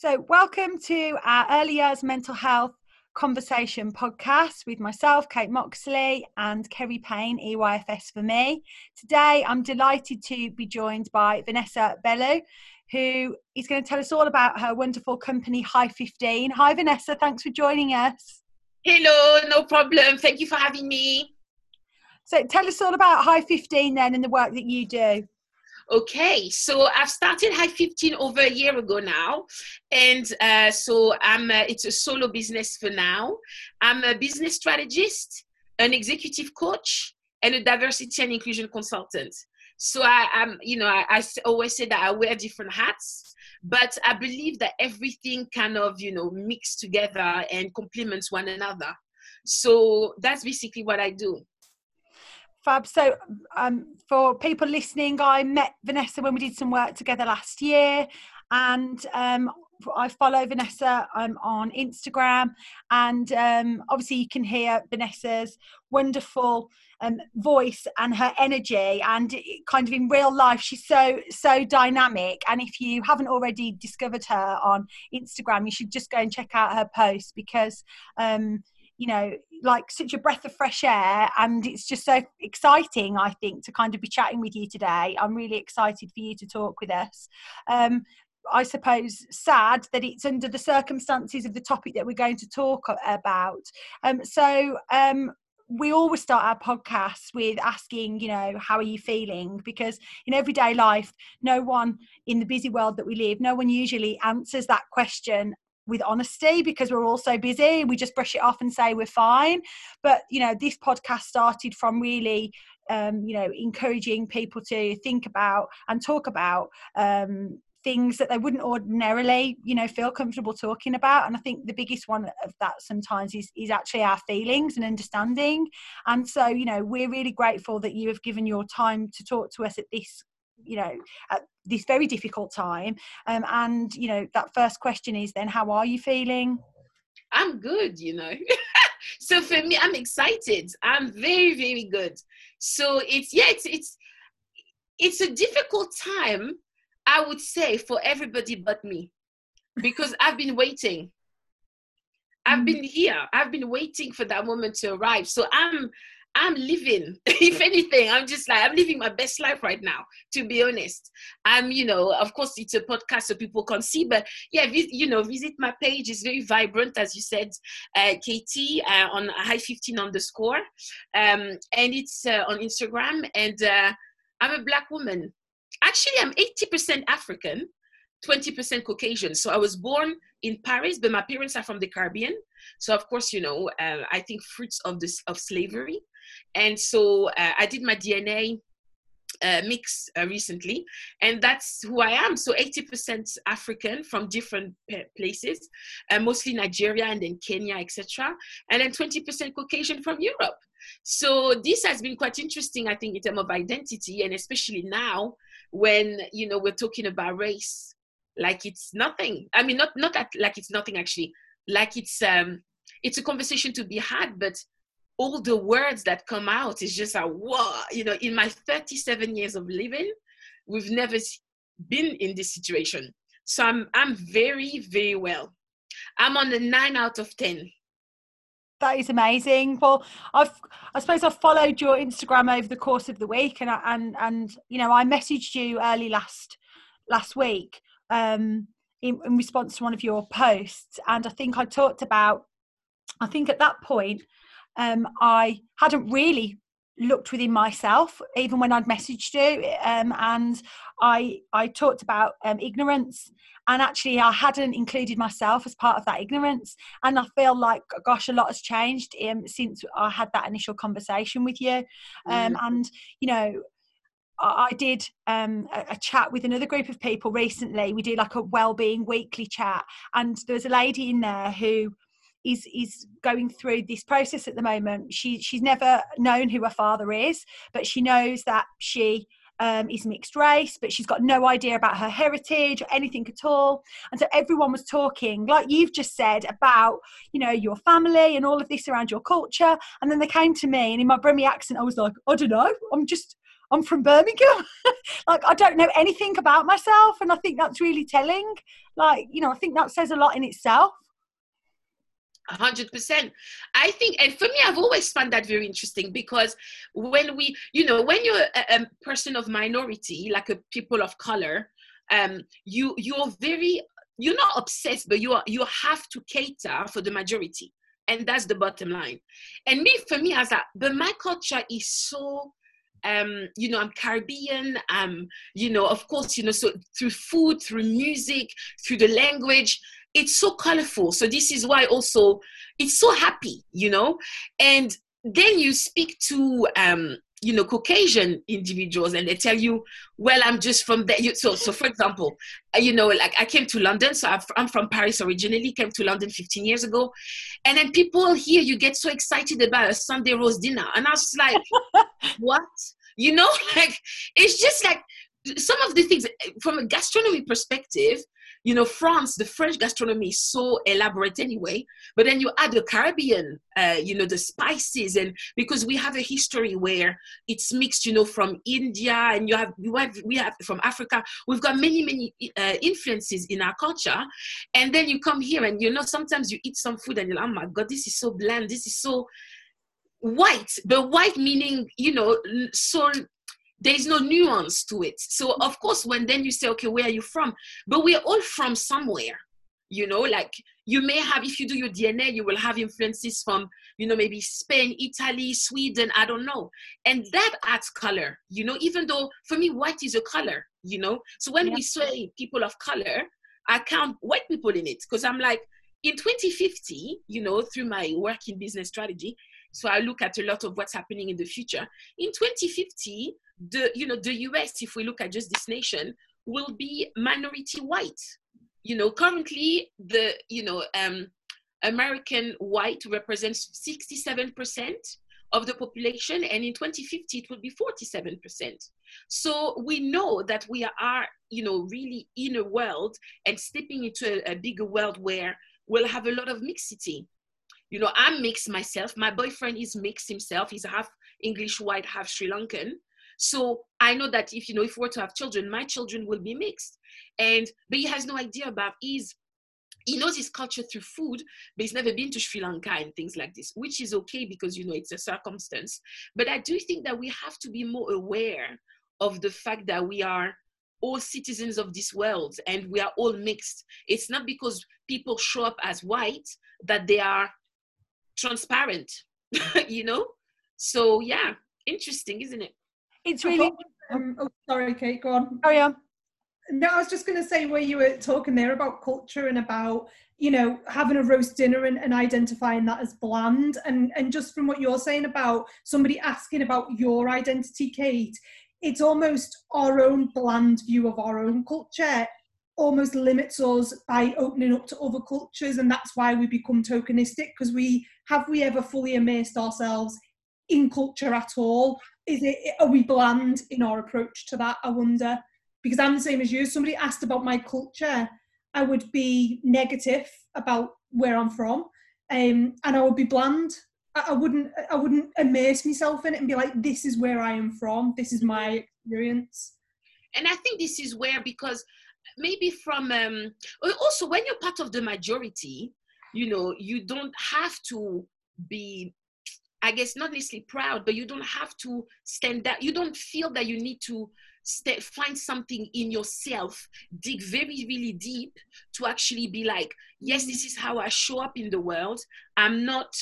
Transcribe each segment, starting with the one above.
So, welcome to our Early Years Mental Health Conversation podcast with myself, Kate Moxley, and Kerry Payne, EYFS for me. Today, I'm delighted to be joined by Vanessa Bellew, who is going to tell us all about her wonderful company, High 15. Hi, Vanessa. Thanks for joining us. Hello, no problem. Thank you for having me. So, tell us all about High 15 then and the work that you do. Okay, so I've started High 15 over a year ago now, and uh, so I'm. A, it's a solo business for now. I'm a business strategist, an executive coach, and a diversity and inclusion consultant. So I, am, you know, I, I always say that I wear different hats, but I believe that everything kind of, you know, mix together and complements one another. So that's basically what I do. Fab. So, um, for people listening, I met Vanessa when we did some work together last year, and um, I follow Vanessa um, on Instagram, and um, obviously you can hear Vanessa's wonderful um, voice and her energy, and kind of in real life, she's so so dynamic. And if you haven't already discovered her on Instagram, you should just go and check out her posts because um, you know like such a breath of fresh air and it's just so exciting i think to kind of be chatting with you today i'm really excited for you to talk with us um, I suppose sad that it's under the circumstances of the topic that we're going to talk about. Um, so um, we always start our podcasts with asking, you know, how are you feeling? Because in everyday life, no one in the busy world that we live, no one usually answers that question with honesty because we're all so busy. We just brush it off and say we're fine. But you know this podcast started from really um, you know encouraging people to think about and talk about um, things that they wouldn't ordinarily you know feel comfortable talking about. And i think the biggest one of that sometimes is is actually our feelings and understanding. And so you know we're really grateful that you have given your time to talk to us at this you know at this very difficult time um, and you know that first question is then how are you feeling? I'm good you know. So for me i'm excited. I'm very very good. So it's yeah it's it's it's a difficult time i would say for everybody but me because i've been waiting. I've mm. been here. I've been waiting for that moment to arrive. So i'm I'm living, if anything, I'm just like, I'm living my best life right now, to be honest. I'm, you know, of course, it's a podcast so people can see, but yeah, you know, visit my page. It's very vibrant, as you said, uh, Katie, uh, on high 15 underscore. Um, and it's uh, on Instagram. And uh, I'm a Black woman. Actually, I'm 80% African. 20% Caucasian. So I was born in Paris, but my parents are from the Caribbean. So of course, you know, uh, I think fruits of this of slavery. And so uh, I did my DNA uh, mix uh, recently, and that's who I am. So 80% African from different places, uh, mostly Nigeria and then Kenya, etc., and then 20% Caucasian from Europe. So this has been quite interesting, I think, in terms of identity, and especially now when you know we're talking about race, like it's nothing. I mean, not not that, like it's nothing actually, like it's um, it's a conversation to be had, but all the words that come out is just a wow you know in my 37 years of living we've never been in this situation. So i'm i'm very very well. I'm on the 9 out of 10 that is amazing. Well i've i suppose i've followed your instagram over the course of the week and and and you know i messaged you early last last week um in, in response to one of your posts and i think i talked about i think at that point um, I hadn't really looked within myself even when I'd messaged you um, and I I talked about um, ignorance and actually I hadn't included myself as part of that ignorance and I feel like gosh a lot has changed um, since I had that initial conversation with you um, mm. and you know I did um, a, a, chat with another group of people recently. We did like a well-being weekly chat, and there was a lady in there who is is going through this process at the moment. She she's never known who her father is, but she knows that she um, is mixed race, but she's got no idea about her heritage or anything at all. And so everyone was talking, like you've just said, about you know your family and all of this around your culture. And then they came to me, and in my Brummie accent, I was like, I don't know, I'm just I'm from Birmingham. like I don't know anything about myself, and I think that's really telling. Like you know, I think that says a lot in itself. 100% i think and for me i've always found that very interesting because when we you know when you're a, a person of minority like a people of color um you you're very you're not obsessed but you are you have to cater for the majority. And that's the bottom line. And me for me as that but my culture is so um you know i'm caribbean um you know of course you know so through food through music through the language it's so colorful. So this is why also it's so happy you know? And then you speak to um you know caucasian individuals and they tell you well i'm just from there. So so for example uh, you know like i came to london. So i'm from paris originally came to london 15 years ago. And then people here you get so excited about a sunday roast dinner. And i was like what? You know like it's just like some of the things from a gastronomy perspective you know, France, the French gastronomy is so elaborate anyway. But then you add the Caribbean, uh, you know, the spices, and because we have a history where it's mixed, you know, from India, and you have you have we have from Africa. We've got many many uh, influences in our culture, and then you come here, and you know, sometimes you eat some food, and you're like, oh my god, this is so bland, this is so white but white meaning you know so there's no nuance to it. So of course when then you say okay where are you from? But we're all from somewhere you know like you may have if you do your dna you will have influences from you know maybe spain italy sweden i don't know. And that adds color you know even though for me white is a color you know? So when yeah. we say people of color i count white people in it because i'm like in 2050 you know through my work in business strategy so i look at a lot of what's happening in the future in 2050 the you know the us if we look at just this nation will be minority white. You know currently the you know um american white represents 67% of the population and in 2050 it will be 47% so we know that we are you know really in a world and stepping into a, a bigger world where we'll have a lot of mixity. You know i'm mixed myself. My boyfriend is mixed himself. He's half english white half sri lankan so I know that if you know if we were to have children, my children will be mixed. And but he has no idea about his he knows his culture through food, but he's never been to Sri Lanka and things like this, which is okay because you know it's a circumstance. But I do think that we have to be more aware of the fact that we are all citizens of this world and we are all mixed. It's not because people show up as white that they are transparent, you know? So yeah, interesting, isn't it? It's really. Um, oh, sorry, Kate. Go on. Oh yeah. No, I was just going to say where you were talking there about culture and about you know having a roast dinner and, and identifying that as bland, and and just from what you're saying about somebody asking about your identity, Kate, it's almost our own bland view of our own culture almost limits us by opening up to other cultures and that's why we become tokenistic because we have we ever fully immersed ourselves in culture at all is it are we bland in our approach to that i wonder? Because i'm the same as you. Somebody asked about my culture i would be negative about where i'm from um, and i would be bland. I, I wouldn't i wouldn't immerse myself in it and be like this is where i am from. This is my experience. And i think this is where because maybe from um also when you're part of the majority you know you don't have to be I guess not necessarily proud, but you don't have to stand that. You don't feel that you need to st- find something in yourself, dig very, really deep to actually be like, yes, this is how I show up in the world. I'm not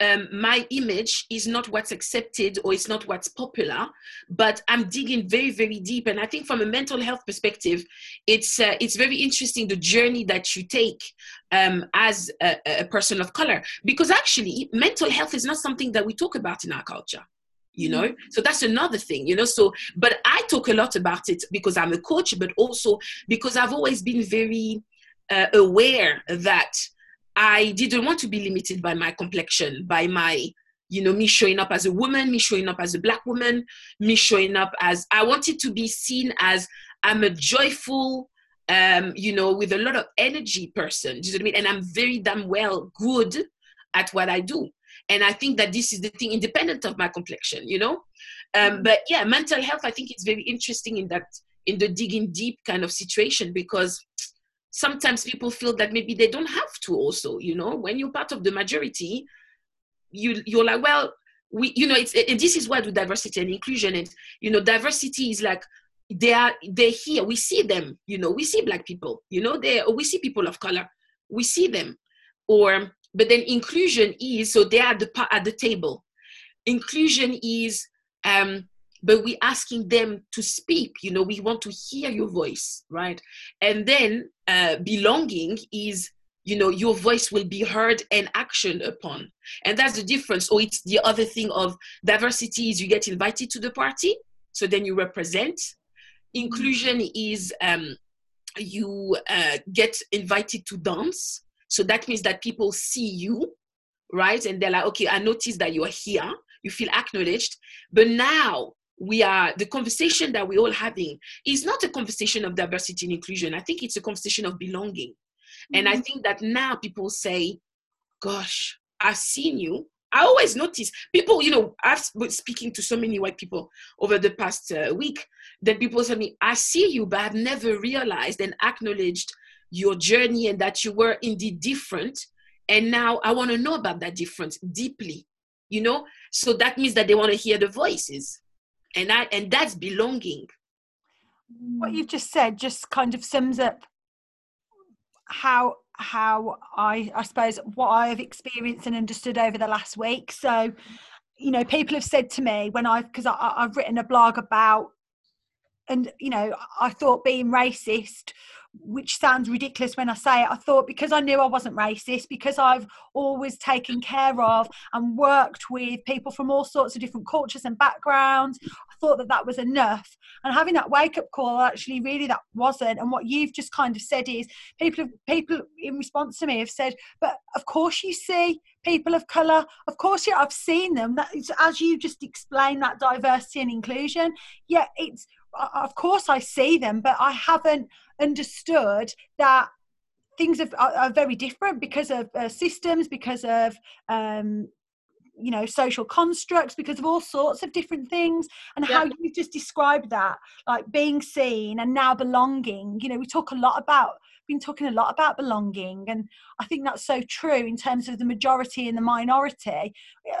um, my image is not what's accepted or it's not what's popular, but I'm digging very, very deep. And I think from a mental health perspective, it's uh, it's very interesting the journey that you take um, as a, a person of color, because actually mental health is not something that we talk about in our culture you know mm-hmm. so that's another thing you know so but i talk a lot about it because i'm a coach but also because i've always been very uh, aware that I didn't want to be limited by my complexion, by my, you know, me showing up as a woman, me showing up as a black woman, me showing up as, I wanted to be seen as I'm a joyful, um, you know, with a lot of energy person. Do you know what I mean? And I'm very damn well good at what I do. and i think that this is the thing independent of my complexion you know um, but yeah mental health i think it's very interesting in that in the digging deep kind of situation because sometimes people feel that maybe they don't have to also you know when you're part of the majority you you're like well we you know it's this is what with diversity and inclusion and you know diversity is like they are they're here. We see them you know we see black people you know they we see people of color. We see them. Or but then inclusion is so they are the at the table. Inclusion is um but we're asking them to speak you know we want to hear your voice right? And then uh, belonging is you know your voice will be heard and actioned upon. And that's the difference. Or it's the other thing of diversity is you get invited to the party so then you represent. Inclusion is um, you uh, get invited to dance. So that means that people see you right? And they're like okay i noticed that you are here. You feel acknowledged. But now we are the conversation that we're all having is not a conversation of diversity and inclusion. I think it's a conversation of belonging. Mm-hmm. and i mm-hmm. think that now people say gosh i've seen you. I always notice people you know i've been speaking to so many white people over the past uh, week that people tell me i see you but i've never realized and acknowledged your journey and that you were indeed different. And now i want to know about that difference deeply you know? So that means that they want to hear the voices and I and that's belonging. What you've just said just kind of sums up how how I I suppose what I have experienced and understood over the last week. So, you know, people have said to me when I've because I've written a blog about and you know I thought being racist which sounds ridiculous when I say it. I thought because I knew I wasn't racist, because I've always taken care of and worked with people from all sorts of different cultures and backgrounds, I thought that that was enough. And having that wake up call, actually, really, that wasn't. And what you've just kind of said is people, people in response to me have said, but of course you see people of colour. Of course, yeah, I've seen them. That is, as you just explained, that diversity and inclusion. Yeah, it's of course I see them, but I haven't understood that things are, are very different because of uh, systems, because of um, you know social constructs because of all sorts of different things. And yeah. how you just described that like being seen and now belonging. You know we talk a lot about been talking a lot about belonging and i think that's so true in terms of the majority and the minority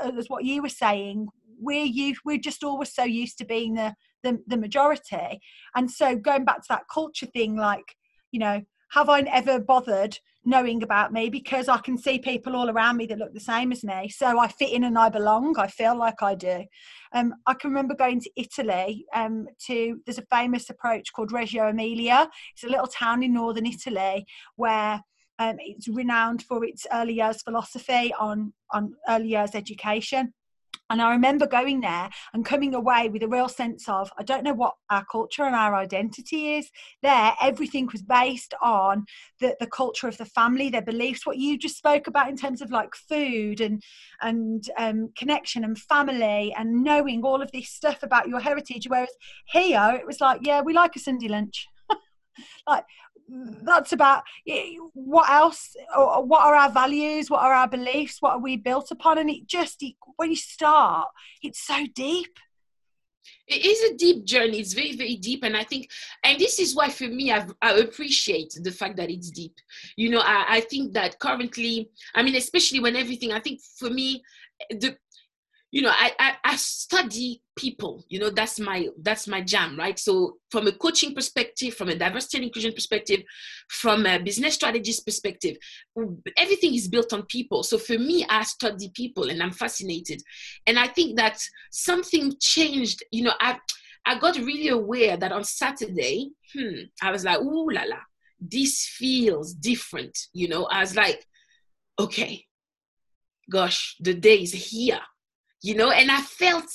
uh, as what you were saying. We're you we're just always so used to being the the, the majority. And so going back to that culture thing like you know have i ever bothered knowing about me? Because i can see people all around me that look the same as me. So i fit in and i belong. I feel like i do. Um, i can remember going to italy um, to there's a famous approach called reggio emilia. It's a little town in northern italy where um, it's renowned for its early years philosophy on on early years education and I remember going there and coming away with a real sense of, I don't know what our culture and our identity is. There, everything was based on the, the culture of the family, their beliefs, what you just spoke about in terms of like food and and um, connection and family and knowing all of this stuff about your heritage. Whereas here, it was like, yeah, we like a Sunday lunch. Like that's about what else what are our values? What are our beliefs? What are we built upon? And it just when you start it's so deep. It is a deep journey. It's very very deep. And i think and this is why for me I've, i appreciate the fact that it's deep. You know I, I think that currently i mean especially when everything i think for me the you know I, I, I study people you know that's my that's my jam right? So from a coaching perspective from a diversity and inclusion perspective from a business strategist perspective everything is built on people. So for me i study people and i'm fascinated. And i think that something changed you know i i got really aware that on saturday hmm, i was like ooh la la this feels different you know? I was like okay gosh the day is here you know, and I felt,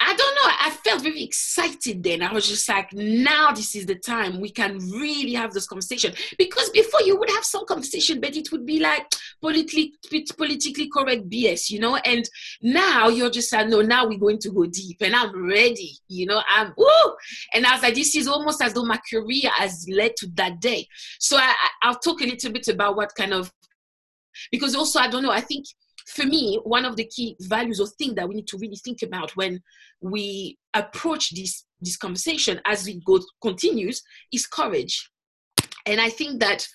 I don't know, I felt very excited then. I was just like, now this is the time we can really have this conversation. Because before you would have some conversation, but it would be like politically politically correct BS, you know. And now you're just like, no, now we're going to go deep, and I'm ready, you know. I'm woo, and I was like, this is almost as though my career has led to that day. So I, I'll talk a little bit about what kind of because also I don't know. I think for me, one of the key values or things that we need to really think about when we approach this this conversation as it goes continues is courage. And I think that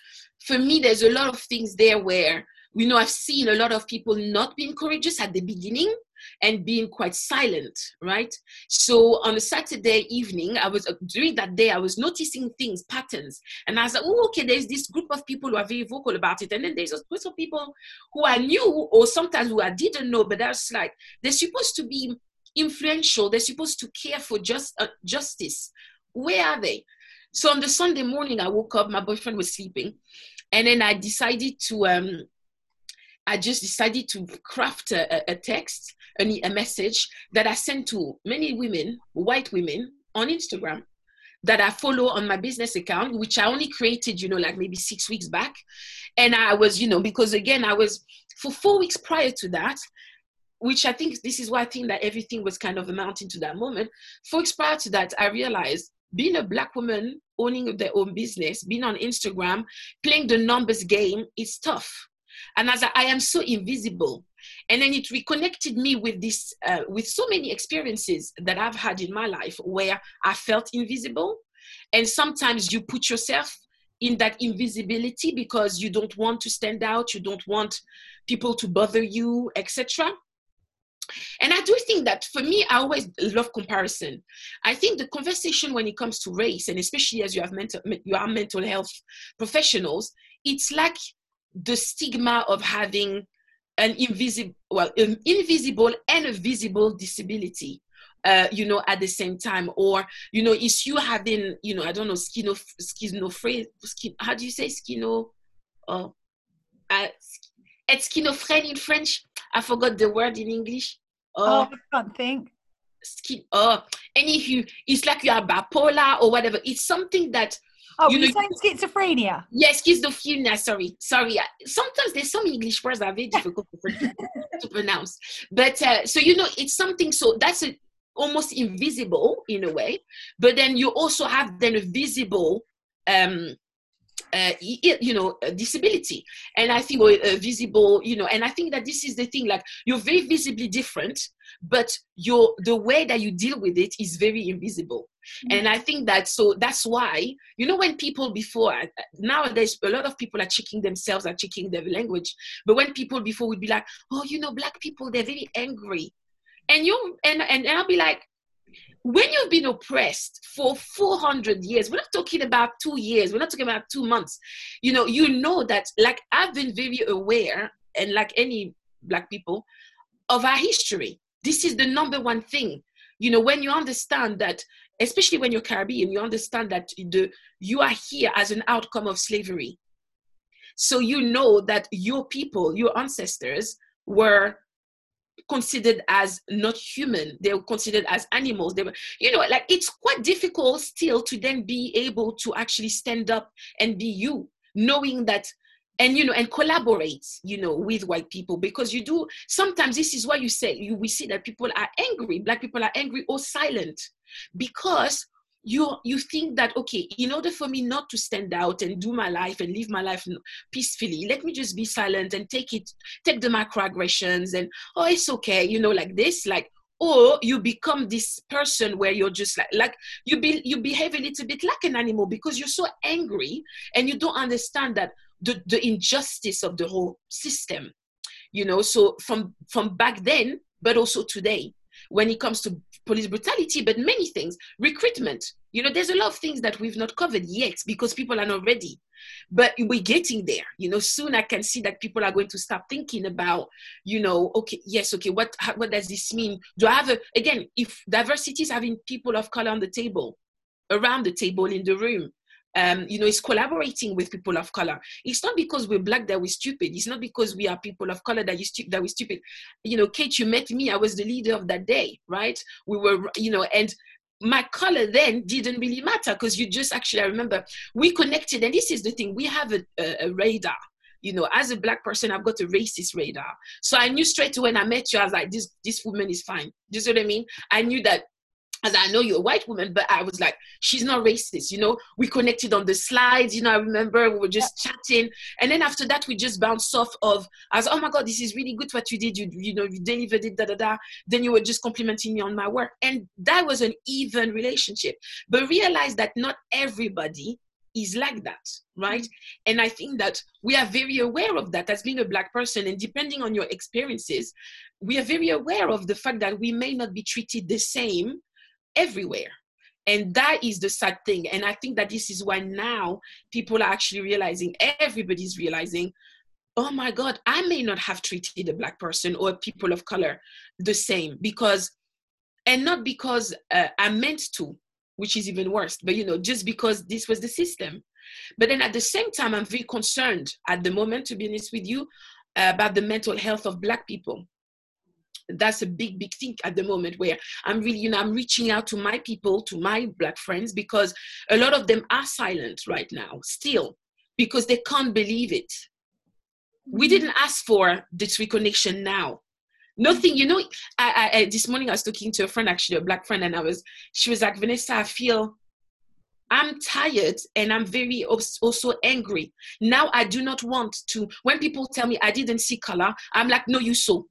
for me, there's a lot of things there where you know I've seen a lot of people not being courageous at the beginning and being quite silent, right? So on a Saturday evening, I was during that day, I was noticing things, patterns, and I was like, oh, okay, there's this group of people who are very vocal about it, and then there's a group of people who I knew or sometimes who I didn't know, but that's like they're supposed to be influential, they're supposed to care for just uh, justice. Where are they? So on the Sunday morning, I woke up, my boyfriend was sleeping, and then I decided to um, I just decided to craft a, a text, a, a message that I sent to many women, white women, on Instagram that I follow on my business account, which I only created, you know, like maybe six weeks back. And I was, you know, because again, I was for four weeks prior to that, which I think this is why I think that everything was kind of amounting to that moment. Four weeks prior to that, I realized being a black woman owning their own business, being on Instagram, playing the numbers game, is tough and as I, am so invisible and then it reconnected me with this uh, with so many experiences that i've had in my life where i felt invisible. And sometimes you put yourself in that invisibility because you don't want to stand out you don't want people to bother you etc and i do think that for me i always love comparison. I think the conversation when it comes to race and especially as you have mental you are mental health professionals it's like the stigma of having an invisible well an invisible and a visible disability uh, you know at the same time. Or you know is you having you know i don't know skino schizophrenia skin, how do you say skino oh uh, it's schizophrenia in french? I forgot the word in english. Oh, oh. I can't think. Skin oh and if you it's like you are bipolar or whatever. It's something that Oh, you, know, saying schizophrenia? Yes, schizophrenia. Sorry, sorry. Sometimes there's some English words that are very difficult to, pronounce. But uh, so you know, it's something. So that's a, almost invisible in a way. But then you also have then a visible. Um, uh, you know disability and i think a visible you know and i think that this is the thing like you're very visibly different but your the way that you deal with it is very invisible mm-hmm. and i think that so that's why you know when people before uh, nowadays a lot of people are checking themselves are checking their language. But when people before would be like oh you know black people they're very angry. And you and and, and i'll be like when you've been oppressed for 400 years we're not talking about two years we're not talking about two months. You know you know that like i've been very aware and like any black people of our history. This is the number one thing. You know when you understand that especially when you're caribbean you understand that the you are here as an outcome of slavery. So you know that your people your ancestors were considered as not human. They were considered as animals. They were you know like it's quite difficult still to then be able to actually stand up and be you knowing that and you know and collaborate you know with white people because you do sometimes this is why you say you we see that people are angry black people are angry or silent because you you think that okay in order for me not to stand out and do my life and live my life peacefully let me just be silent and take it take the microaggressions and oh it's okay you know like this like or you become this person where you're just like like you be you behave a little bit like an animal because you're so angry and you don't understand that the, the injustice of the whole system you know so from from back then but also today when it comes to police brutality, but many things. Recruitment. You know, there's a lot of things that we've not covered yet because people are not ready. But we're getting there. You know, soon I can see that people are going to start thinking about, you know, okay, yes, okay, what what does this mean? Do I have a again, if diversity is having people of color on the table, around the table in the room, um, you know, is collaborating with people of color. It's not because we're black that we're stupid. It's not because we are people of color that you stu- that we're stupid. You know, Kate, you met me. I was the leader of that day, right? We were, you know, and my color then didn't really matter because you just actually I remember we connected, and this is the thing: we have a, a, a radar you know, as a black person, I've got a racist radar. So I knew straight when I met you, I was like, this this woman is fine. Do you see what I mean? I knew that as I know you're a white woman, but I was like, she's not racist. You know, we connected on the slides. You know, I remember we were just yeah. chatting. And then after that, we just bounced off of, I was, oh my God, this is really good what you did. You, you know, you delivered it, da, da, da. Then you were just complimenting me on my work. And that was an even relationship. But realize that not everybody is like that, right? Mm-hmm. And I think that we are very aware of that as being a Black person. And depending on your experiences, we are very aware of the fact that we may not be treated the same everywhere. And that is the sad thing. And I think that this is why now people are actually realizing, everybody's realizing, oh my God, I may not have treated a Black person or people of color the same because, and not because uh, I meant to, which is even worse, but you know, just because this was the system. But then at the same time, I'm very concerned at the moment, to be honest with you, about the mental health of Black people that's a big big thing at the moment where i'm really you know i'm reaching out to my people to my black friends because a lot of them are silent right now still because they can't believe it. We mm-hmm. didn't ask for this reconnection now. Nothing you know I, I, this morning i was talking to a friend actually a black friend and i was she was like vanessa i feel i'm tired and i'm very also angry. Now i do not want to when people tell me i didn't see color i'm like no you saw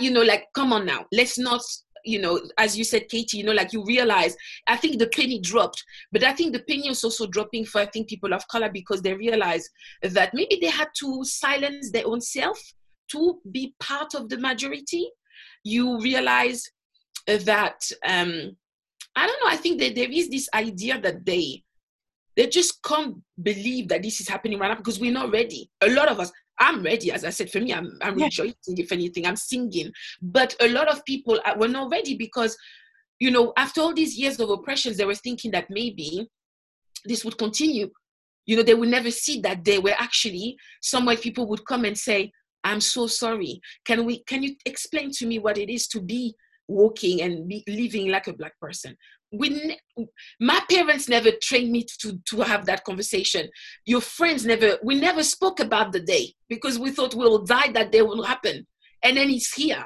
You know, like, come on now, let's not you know, as you said, Katie, you know, like you realize, I think the penny dropped, but I think the penny is also dropping for, I think, people of color because they realize that maybe they had to silence their own self to be part of the majority. You realize that, um, I don't know, I think that there is this idea that they, they just can't believe that this is happening right now because we're not ready. A lot of us, I'm ready. As I said, for me, I'm, I'm yeah. rejoicing. If anything, I'm singing. But a lot of people were not ready because, you know, after all these years of oppressions, they were thinking that maybe this would continue. You know, they would never see that day where actually some white people would come and say, "I'm so sorry. Can we? Can you explain to me what it is to be walking and be living like a black person?" We my parents never trained me to to have that conversation. Your friends never we never spoke about the day because we thought we'll die that day will happen. And then it's here.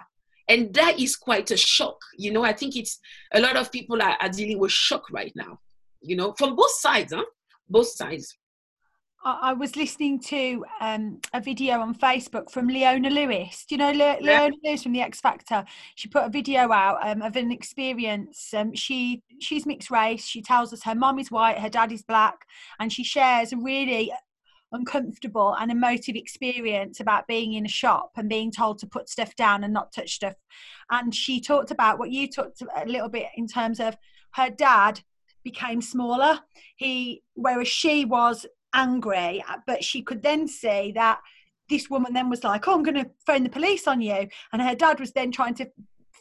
And that is quite a shock. You know i think it's a lot of people are, are dealing with shock right now. You know from both sides huh? Both sides I was listening to um, a video on Facebook from Leona Lewis. Do you know Le- yeah. Leona Lewis from the X Factor? She put a video out um, of an experience. Um, she she's mixed race. She tells us her mum is white, her dad is black, and she shares a really uncomfortable and emotive experience about being in a shop and being told to put stuff down and not touch stuff. And she talked about what you talked a little bit in terms of her dad became smaller. He whereas she was angry, but she could then see that this woman then was like, "Oh, I'm going to phone the police on you," and her dad was then trying to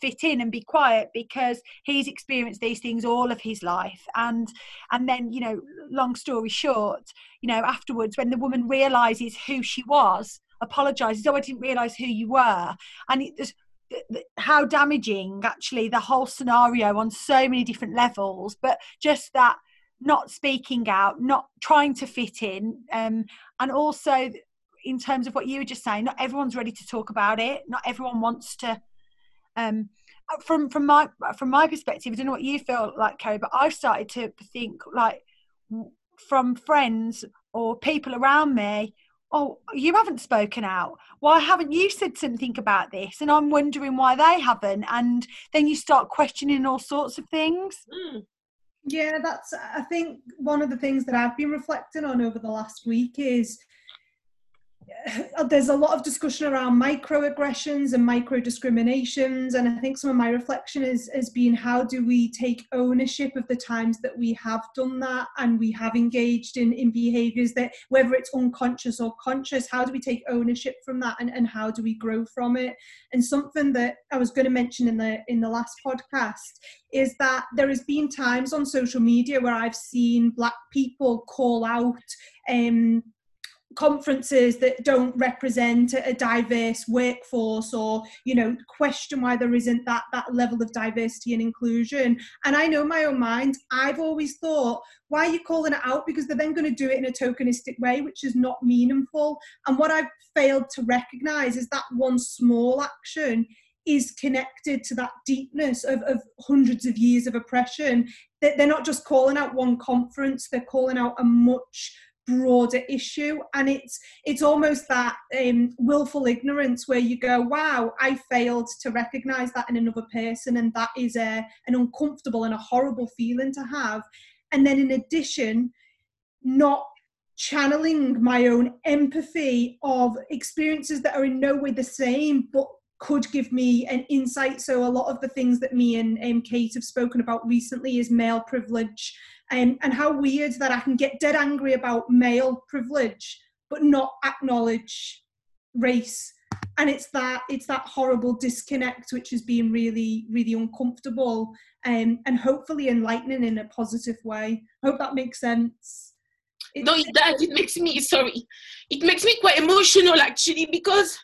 fit in and be quiet because he's experienced these things all of his life. And and then you know long story short you know afterwards when the woman realizes who she was apologizes oh i didn't realize who you were. And it, how damaging actually the whole scenario on so many different levels. But just that not speaking out, not trying to fit in, um, and also in terms of what you were just saying, not everyone's ready to talk about it. Not everyone wants to. Um, from from my from my perspective, I don't know what you feel like, Kerry, but I've started to think like from friends or people around me. Oh, you haven't spoken out. Why haven't you said something about this? And I'm wondering why they haven't. And then you start questioning all sorts of things. Mm. Yeah, that's, I think, one of the things that I've been reflecting on over the last week is there's a lot of discussion around microaggressions and micro discriminations and i think some of my reflection is has been how do we take ownership of the times that we have done that and we have engaged in in behaviors that whether it's unconscious or conscious how do we take ownership from that and, and how do we grow from it? And something that i was going to mention in the in the last podcast is that there has been times on social media where i've seen black people call out um, conferences that don't represent a diverse workforce or you know question why there isn't that that level of diversity and inclusion. And i know my own mind i've always thought why are you calling it out? Because they're then going to do it in a tokenistic way which is not meaningful. And what i've failed to recognize is that one small action is connected to that deepness of, of hundreds of years of oppression. That they're not just calling out one conference, they're calling out a much broader issue and it's it's almost that um, willful ignorance where you go wow i failed to recognize that in another person and that is a, an uncomfortable and a horrible feeling to have. And then in addition not channeling my own empathy of experiences that are in no way the same but could give me an insight. So a lot of the things that me and um, Kate have spoken about recently is male privilege um, and how weird that I can get dead angry about male privilege but not acknowledge race. And it's that it's that horrible disconnect which has been really, really uncomfortable um, and hopefully enlightening in a positive way. I hope that makes sense. It's, no, it does. It makes me sorry. It makes me quite emotional actually because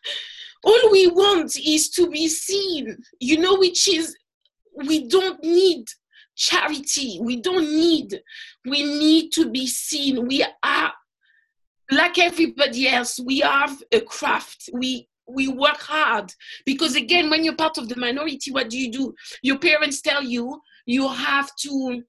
all we want is to be seen, you know, which is we don't need charity. We don't need, we need to be seen. We are like everybody else, we have a craft. We we work hard because again when you're part of the minority what do you do your parents tell you you have to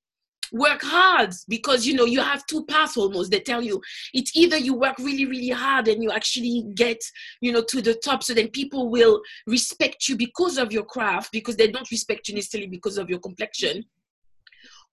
work hard because you know you have two paths almost. They tell you it's either you work really really hard and you actually get you know to the top so then people will respect you because of your craft because they don't respect you necessarily because of your complexion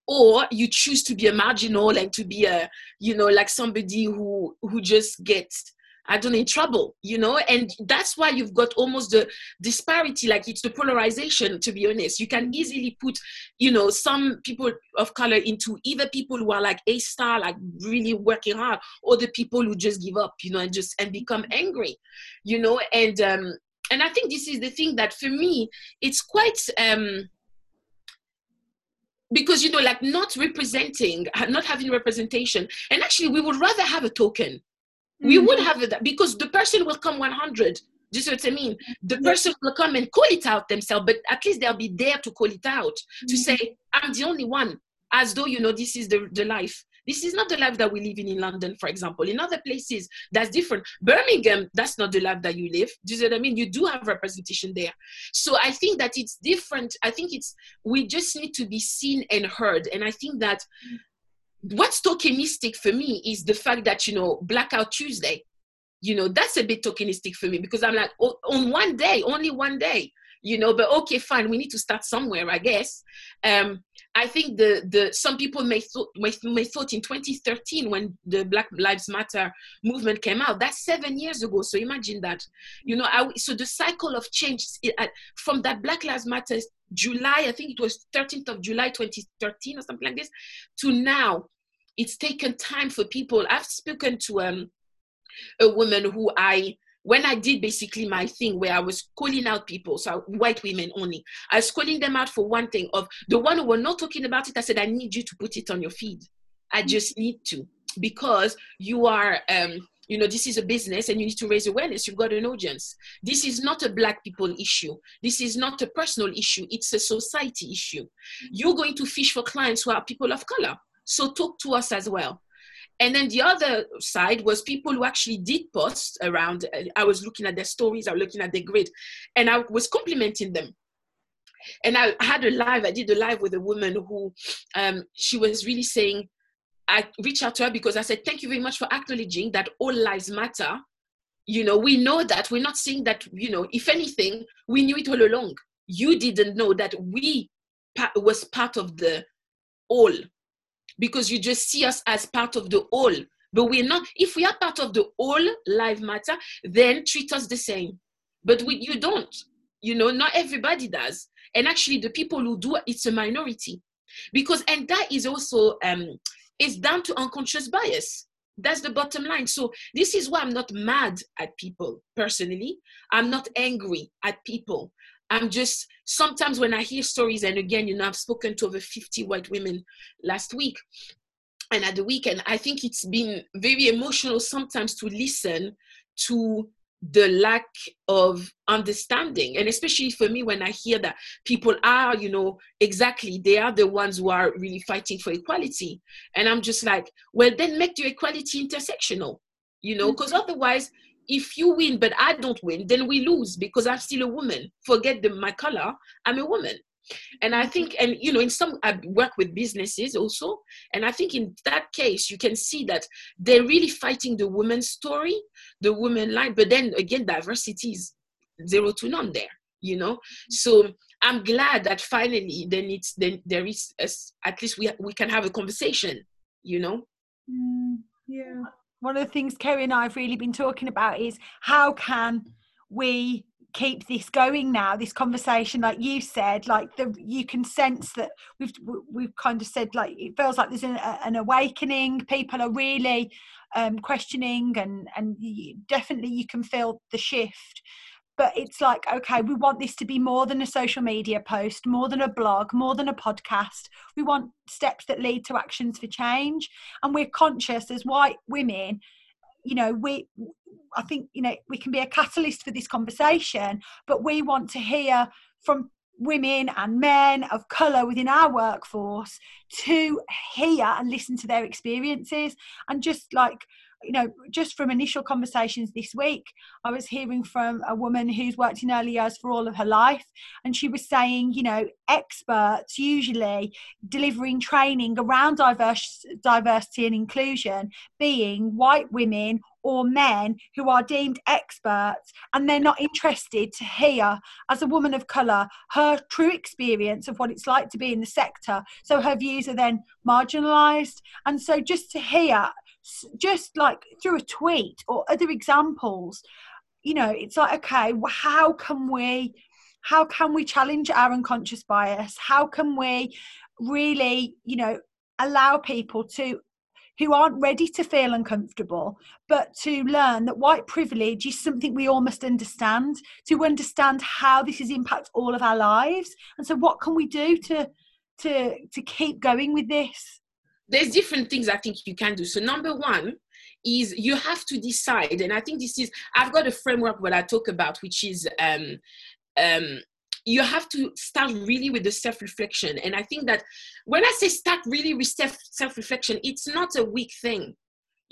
or you choose to be a marginal and to be a you know like somebody who who just gets I don't in trouble, you know, and that's why you've got almost the disparity, like it's the polarization, to be honest. You can easily put, you know, some people of color into either people who are like A star, like really working hard, or the people who just give up, you know, and just and become angry, you know, and um and I think this is the thing that for me it's quite um because you know like not representing not having representation. And actually we would rather have a token we would mm-hmm. have that because the person will come 100 do you see what I mean? The person will come and call it out themselves, but at least they'll be there to call it out, to mm-hmm. say, I'm the only one, as though, you know, this is the, the life. This is not the life that we live in in London, for example. In other places, that's different. Birmingham, that's not the life that you live. Do you see what I mean? You do have representation there. So I think that it's different. I think it's, we just need to be seen and heard. And I think that what's tokenistic for me is the fact that you know blackout tuesday you know that's a bit tokenistic for me because i'm like oh, on one day only one day you know but okay fine we need to start somewhere i guess. Um i think the the some people may thought may, may thought in 2013 when the black lives matter movement came out that's seven years ago so imagine that. You know I, so the cycle of change from that black lives matter july i think it was 13th of july 2013 or something like this to now it's taken time for people. I've spoken to um, a woman who I, when I did basically my thing where I was calling out people, so white women only, I was calling them out for one thing. Of the one who were not talking about it, I said, I need you to put it on your feed. I mm. just need to because you are. Um, you know this is a business and you need to raise awareness you've got an audience this is not a black people issue this is not a personal issue it's a society issue you're going to fish for clients who are people of color so talk to us as well. And then the other side was people who actually did post around. Uh, I was looking at their stories, I was looking at their grid, and I was complimenting them. And I had a live, I did a live with a woman who um, she was really saying, I reached out to her because I said, Thank you very much for acknowledging that all lives matter. You know, we know that. We're not saying that, you know, if anything, we knew it all along. You didn't know that we pa- was part of the all because you just see us as part of the all. But we're not, if we are part of the all life matter, then treat us the same. But we, you don't, you know, not everybody does. And actually, the people who do, it's a minority. Because, and that is also, um, it's down to unconscious bias. That's the bottom line. So, this is why I'm not mad at people personally. I'm not angry at people. I'm just sometimes when I hear stories, and again, you know, I've spoken to over 50 white women last week and at the weekend, I think it's been very emotional sometimes to listen to the lack of understanding and especially for me when i hear that people are you know exactly they are the ones who are really fighting for equality and i'm just like well then make the equality intersectional you know because mm-hmm. otherwise if you win but I don't win, then we lose because I'm still a woman. Forget the, my color, I'm a woman. And I think, and you know, in some, I work with businesses also. And I think in that case, you can see that they're really fighting the woman's story, the woman line. But then again, diversity is zero to none there, you know? So I'm glad that finally then it's, then there is, a, at least we, we can have a conversation, you know? Mm, yeah. One of the things Kerry and I have really been talking about is how can we keep this going now this conversation like you said like the you can sense that we've we've kind of said like it feels like there's an, an awakening people are really um questioning and and you, definitely you can feel the shift. But it's like okay we want this to be more than a social media post more than a blog more than a podcast. We want steps that lead to actions for change. And we're conscious as white women you know we i think you know we can be a catalyst for this conversation but we want to hear from women and men of color within our workforce to hear and listen to their experiences and just like you know, just from initial conversations this week, I was hearing from a woman who's worked in early years for all of her life, and she was saying, you know, experts usually delivering training around diverse, diversity and inclusion being white women or men who are deemed experts and they're not interested to hear as a woman of color her true experience of what it's like to be in the sector. So her views are then marginalized and so just to hear just like through a tweet or other examples you know it's like okay how can we how can we challenge our unconscious bias? How can we really you know allow people to who aren't ready to feel uncomfortable but to learn that white privilege is something we all must understand to understand how this has impacted all of our lives. And so what can we do to to to keep going with this there's different things I think you can do. So number one is you have to decide, and I think this is I've got a framework what I talk about, which is um, um, you have to start really with the self-reflection. And I think that when I say start really with self-reflection, it's not a weak thing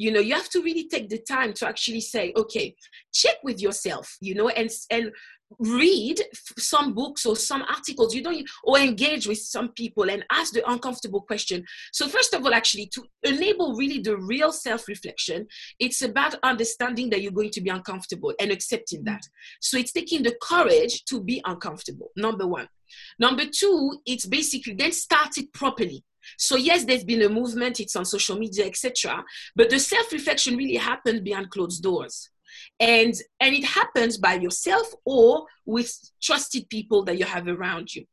you know you have to really take the time to actually say okay check with yourself you know and and read some books or some articles you don't or engage with some people and ask the uncomfortable question. So first of all actually to enable really the real self-reflection it's about understanding that you're going to be uncomfortable and accepting that. So it's taking the courage to be uncomfortable number one. Number two it's basically then start it properly. So yes there's been a movement it's on social media etc but the self-reflection really happened behind closed doors and and it happens by yourself or with trusted people that you have around you.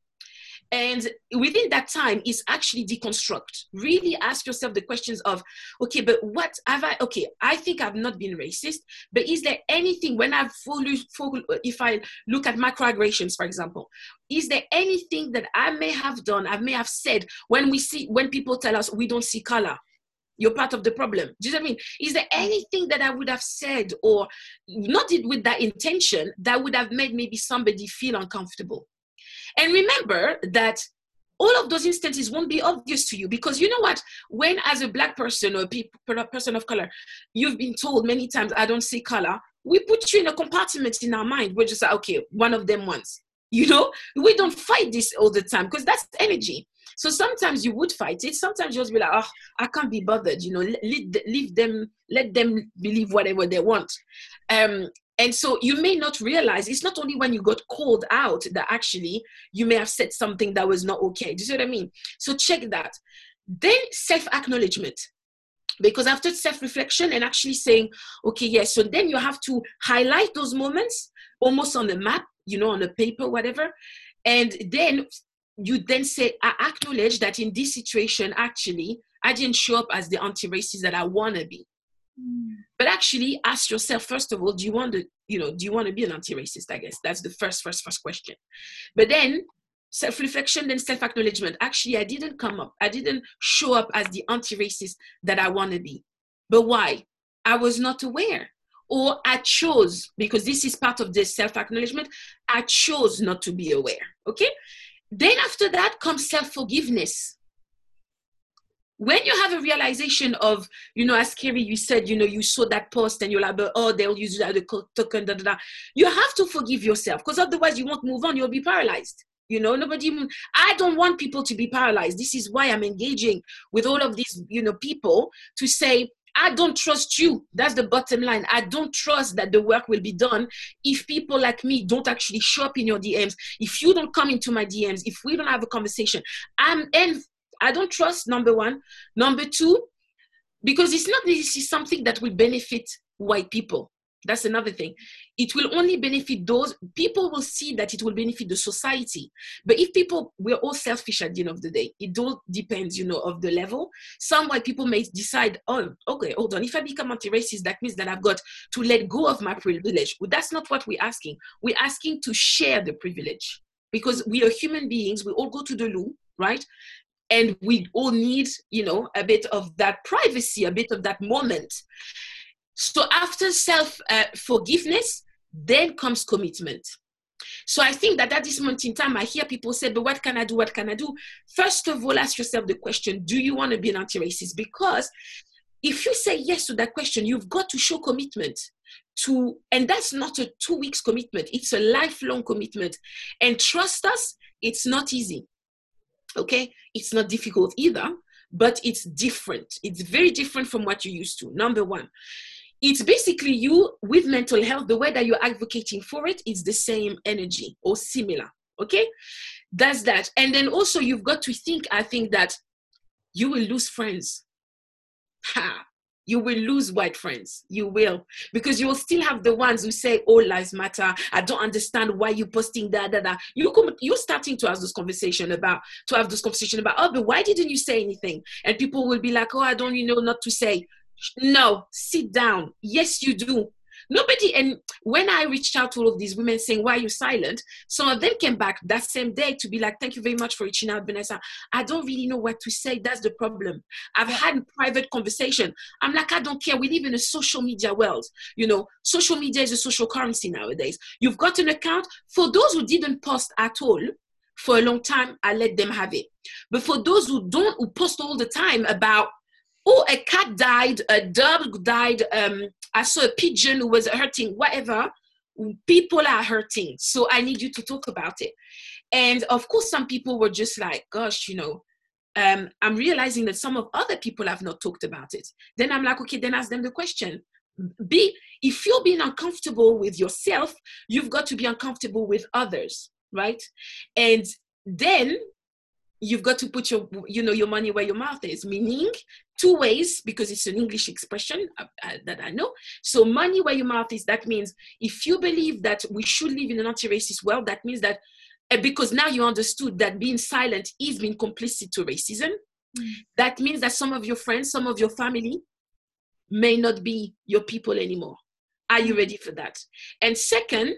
And within that time is actually deconstruct. Really ask yourself the questions of okay but what have i okay i think i've not been racist but is there anything when fully, fully if i look at microaggressions for example is there anything that i may have done i may have said when we see when people tell us we don't see color you're part of the problem. Do you know what I mean? Is there anything that I would have said or not it with that intention that would have made maybe somebody feel uncomfortable? And remember that all of those instances won't be obvious to you because you know what? When, as a black person or a person of color, you've been told many times, I don't see color, we put you in a compartment in our mind. We're just like, okay, one of them once. You know, we don't fight this all the time because that's energy. So sometimes you would fight it. Sometimes you just be like, oh, I can't be bothered. You know, leave, leave them, let them believe whatever they want. Um, and so you may not realize it's not only when you got called out that actually you may have said something that was not okay. Do you see what I mean? So check that. Then self acknowledgement because after self-reflection and actually saying okay yes so then you have to highlight those moments almost on the map you know on a paper whatever and then you then say, I acknowledge that in this situation, actually, I didn't show up as the anti-racist that I want to be. Mm. But actually, ask yourself first of all, do you want to, you know, do you want to be an anti-racist? I guess that's the first, first, first question. But then self-reflection, then self-acknowledgement. Actually, I didn't come up, I didn't show up as the anti-racist that I want to be. But why? I was not aware. Or I chose, because this is part of the self-acknowledgement, I chose not to be aware. Okay? Then after that comes self forgiveness. when you have a realization of, you know, as Kerry, you said, you know, you saw that post and you're like, oh, they'll use that token, da, da, da. You have to forgive yourself because otherwise you won't move on. You'll be paralyzed. You know, nobody, I don't want people to be paralyzed. This is why I'm engaging with all of these, you know, people to say, I don't trust you. That's the bottom line. I don't trust that the work will be done if people like me don't actually show up in your DMs. If you don't come into my DMs, if we don't have a conversation, I'm and I don't trust number one. Number two, because it's not this is something that will benefit white people. That's another thing. It will only benefit those people will see that it will benefit the society. But if people we're all selfish at the end of the day, it all depends, you know, of the level. Some white people may decide, oh, okay, hold on. If I become anti-racist, that means that I've got to let go of my privilege. Well, that's not what we're asking. We're asking to share the privilege because we are human beings. We all go to the loo, right? and we all need you know a bit of that privacy a bit of that moment so after self uh, forgiveness then comes commitment. So i think that at this moment in time i hear people say but what can i do? What can i do? First of all ask yourself the question do you want to be an anti-racist? Because if you say yes to that question you've got to show commitment to and that's not a two weeks commitment. It's a lifelong commitment. And trust us it's not easy. Okay, it's not difficult either, but it's different. It's very different from what you're used to. Number one, it's basically you with mental health, the way that you're advocating for it is the same energy or similar. Okay, that's that. And then also, you've got to think, I think that you will lose friends. Ha you will lose white friends. You will. Because you will still have the ones who say, all lives matter. I don't understand why you posting that, that, that. You come, you're starting to have this conversation about, to have this conversation about, oh, but why didn't you say anything? And people will be like, oh, I don't you know not to say. No, sit down. Yes, you do. Nobody, and when I reached out to all of these women saying, Why are you silent? Some of them came back that same day to be like, Thank you very much for reaching out, Vanessa. I don't really know what to say. That's the problem. I've had private conversation. I'm like, I don't care. We live in a social media world. You know, social media is a social currency nowadays. You've got an account. For those who didn't post at all, for a long time, I let them have it. But for those who don't, who post all the time about oh, a cat died, a dog died, um, I saw a pigeon who was hurting, whatever. People are hurting. So I need you to talk about it. And of course, some people were just like, gosh, you know, um, I'm realizing that some of other people have not talked about it. Then I'm like, okay, then ask them the question. Be if you're being uncomfortable with yourself, you've got to be uncomfortable with others, right? And then you've got to put your you know your money where your mouth is meaning two ways because it's an english expression uh, uh, that i know. So money where your mouth is that means if you believe that we should live in an anti-racist world that means that uh, because now you understood that being silent is being complicit to racism. Mm. that means that some of your friends some of your family may not be your people anymore. Are you mm. ready for that? And second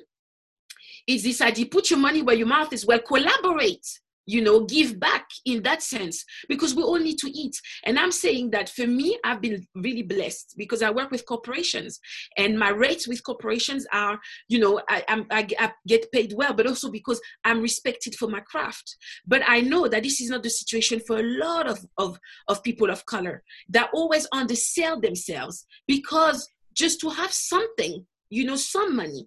is this idea put your money where your mouth is well collaborate you know, give back in that sense because we all need to eat. And I'm saying that for me, I've been really blessed because I work with corporations and my rates with corporations are, you know, I, I, I get paid well, but also because I'm respected for my craft. But I know that this is not the situation for a lot of, of, of people of color that always undersell themselves because just to have something, you know, some money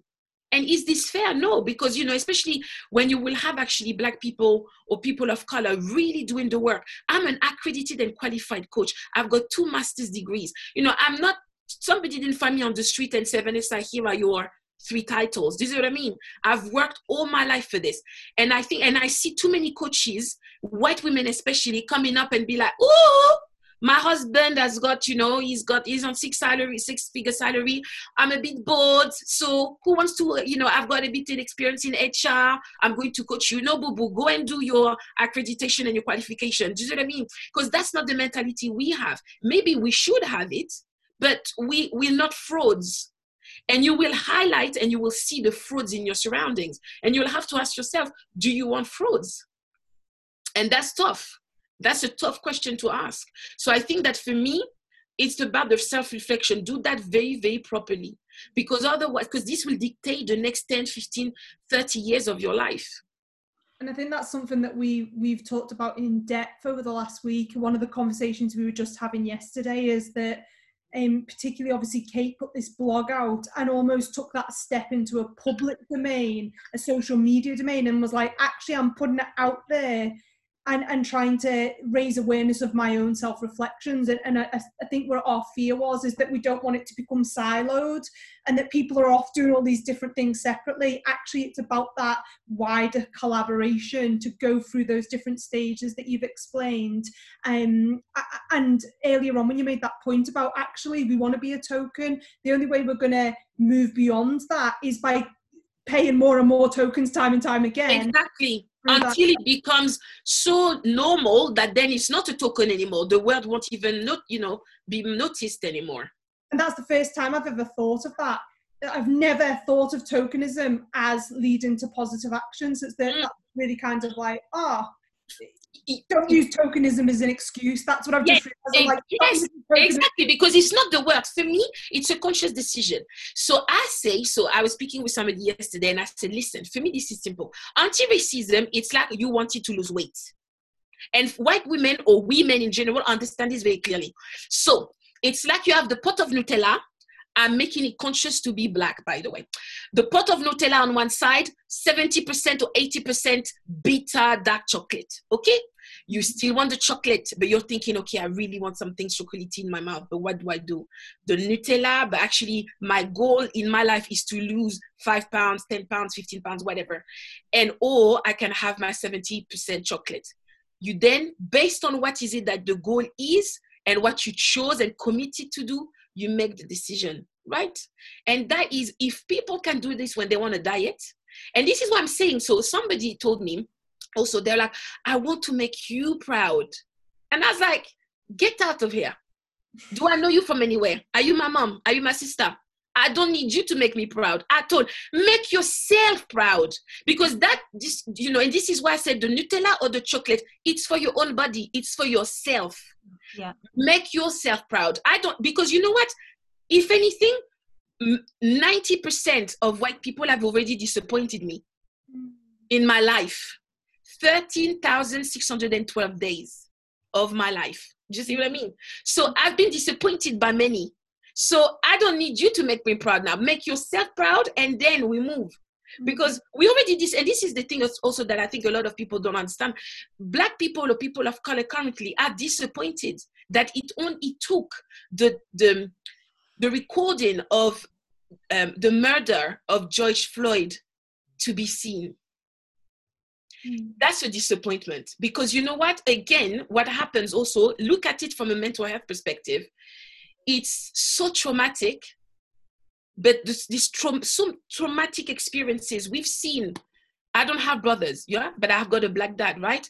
and is this fair? No, because, you know, especially when you will have actually Black people or people of color really doing the work. I'm an accredited and qualified coach. I've got two master's degrees. You know, I'm not, somebody didn't find me on the street and say, Vanessa, here are your three titles. You see what I mean? I've worked all my life for this. And I think, and I see too many coaches, white women especially, coming up and be like, oh, my husband has got you know he's got he's on six salary six figure salary. I'm a bit bored so who wants to you know i've got a bit of experience in hr i'm going to coach you. No boo boo go and do your accreditation and your qualification. Do you know what i mean? Because that's not the mentality we have. Maybe we should have it but we we're not frauds. And you will highlight and you will see the frauds in your surroundings. And you'll have to ask yourself do you want frauds? And that's tough that's a tough question to ask. So I think that for me, it's about the self-reflection. Do that very, very properly. Because otherwise, because this will dictate the next 10, 15, 30 years of your life. and I think that's something that we we've talked about in depth over the last week. One of the conversations we were just having yesterday is that um, particularly obviously Kate put this blog out and almost took that step into a public domain, a social media domain, and was like, actually, I'm putting it out there and, and trying to raise awareness of my own self reflections. And, and I, I, think where our fear was is that we don't want it to become siloed and that people are off doing all these different things separately. Actually, it's about that wider collaboration to go through those different stages that you've explained. Um, and earlier on, when you made that point about actually we want to be a token, the only way we're going to move beyond that is by paying more and more tokens time and time again. Exactly until it becomes so normal that then it's not a token anymore. The word won't even not, you know, be noticed anymore. And that's the first time I've ever thought of that. I've never thought of tokenism as leading to positive actions. It's that mm. really kind of like, ah, oh, don't use tokenism as an excuse. That's what I've eh, yes, just realized. Like, yes, exactly, because it's not the word. For me, it's a conscious decision. So I say, so I was speaking with somebody yesterday and I said, listen, for me, this is simple. Anti-racism, it's like you wanted to lose weight. And white women or women in general understand this very clearly. So it's like you have the pot of Nutella. I'm making it conscious to be black, by the way. The pot of Nutella on one side, 70% or 80% bitter dark chocolate. Okay? you still want the chocolate, but you're thinking, okay, I really want something chocolatey in my mouth, but what do I do? The Nutella, but actually, my goal in my life is to lose five pounds, 10 pounds, 15 pounds, whatever. And or I can have my 70% chocolate. You then, based on what is it that the goal is and what you chose and committed to do, you make the decision, right? And that is if people can do this when they want a diet, and this is what I'm saying. So somebody told me, also they're like i want to make you proud and i was like get out of here do i know you from anywhere are you my mom are you my sister I don't need you to make me proud at all. Make yourself proud because that, this, you know, and this is why I said the Nutella or the chocolate, it's for your own body, it's for yourself. Yeah. Make yourself proud. I don't, because you know what? If anything, 90% of white people have already disappointed me mm. in my life. 13,612 days of my life. Do you see what I mean? So I've been disappointed by many. So I don't need you to make me proud now. Make yourself proud and then we move. Because we already this, and this is the thing also that I think a lot of people don't understand. Black people or people of color currently are disappointed that it only took the the the recording of um, the murder of George Floyd to be seen Mm. That's a disappointment because you know what? Again, what happens also, look at it from a mental health perspective. It's so traumatic, but this, this tra- some traumatic experiences we've seen. I don't have brothers, yeah, but I've got a black dad, right?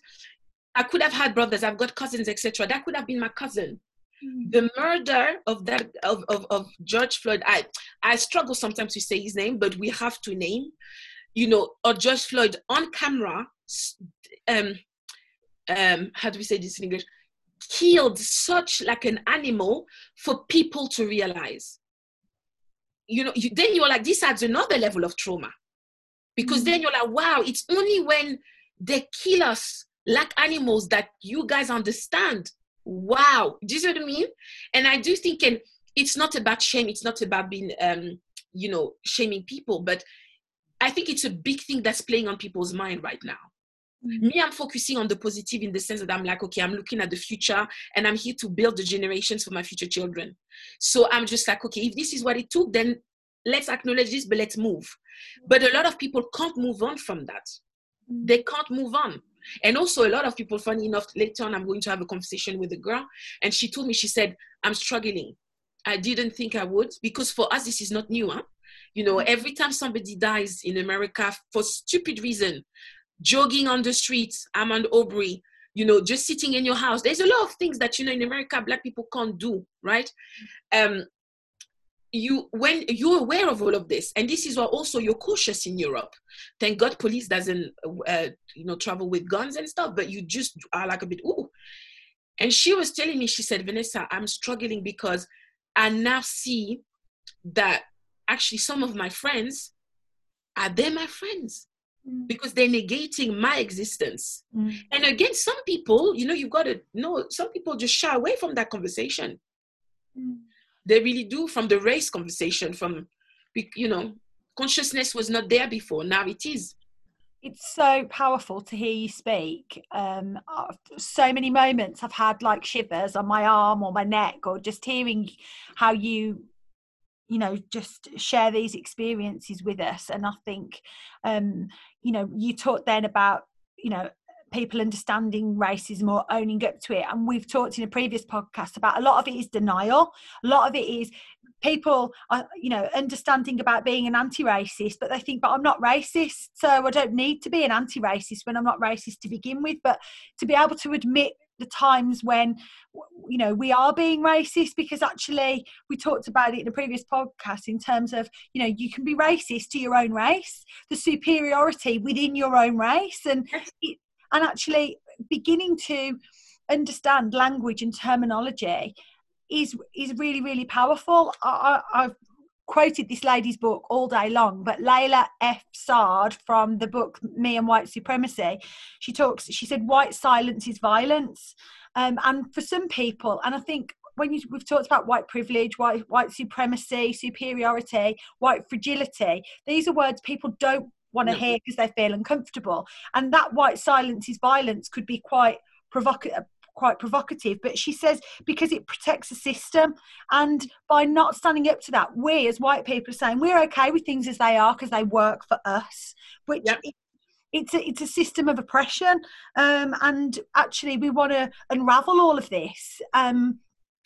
I could have had brothers, I've got cousins, etc. That could have been my cousin. Mm. The murder of that of, of, of George Floyd, I I struggle sometimes to say his name, but we have to name, you know, or George Floyd on camera um, um, how do we say this in English? Killed such like an animal for people to realize. You know, you, then you're like, this adds another level of trauma. Because mm-hmm. then you're like, wow, it's only when they kill us like animals that you guys understand. Wow. Do you see what I mean? And I do think, and it's not about shame, it's not about being, um, you know, shaming people, but I think it's a big thing that's playing on people's mind right now. Mm-hmm. Me, I'm focusing on the positive in the sense that I'm like, okay, I'm looking at the future and I'm here to build the generations for my future children. So I'm just like, okay, if this is what it took, then let's acknowledge this, but let's move. But a lot of people can't move on from that. Mm-hmm. They can't move on. And also, a lot of people, funny enough, later on, I'm going to have a conversation with a girl, and she told me, she said, I'm struggling. I didn't think I would because for us, this is not new. Huh? You know, mm-hmm. every time somebody dies in America for stupid reason, jogging on the streets, Ahmaud Arbery. you know, just sitting in your house. There's a lot of things that, you know, in America, Black people can't do, right? Um, you when you're aware of all of this and this is why also you're cautious in europe thank god police doesn't uh, you know travel with guns and stuff but you just are like a bit ooh and she was telling me she said vanessa i'm struggling because i now see that actually some of my friends are they my friends Mm. because they're negating my existence. Mm. And again, some people, you know, you've got to know, some people just shy away from that conversation. Mm. They really do from the race conversation, from, you know, consciousness was not there before. Now it is. it's so powerful to hear you speak. Um, so many moments I've had like shivers on my arm or my neck, or just hearing how you, you know, just share these experiences with us. And I think, um, you know, you talked then about, you know, people understanding racism or owning up to it. And we've talked in a previous podcast about a lot of it is denial. A lot of it is people are you know understanding about being an anti-racist but they think but i'm not racist so i don't need to be an anti-racist when i'm not racist to begin with but to be able to admit the times when you know we are being racist because actually we talked about it in a previous podcast in terms of you know you can be racist to your own race the superiority within your own race and and actually beginning to understand language and terminology is is really really powerful. I, I, I've quoted this lady's book all day long, but Layla F. Saad from the book Me and White Supremacy, she talks. She said white silence is violence, um, and for some people, and I think when you, we've talked about white privilege, white white supremacy, superiority, white fragility, these are words people don't want to No. hear because they feel uncomfortable, and that white silence is violence could be quite provocative quite provocative but she says because it protects the system and by not standing up to that we as white people are saying we're okay with things as they are because they work for us which Yep. it- it's a, it's a system of oppression um, and actually we want to unravel all of this um,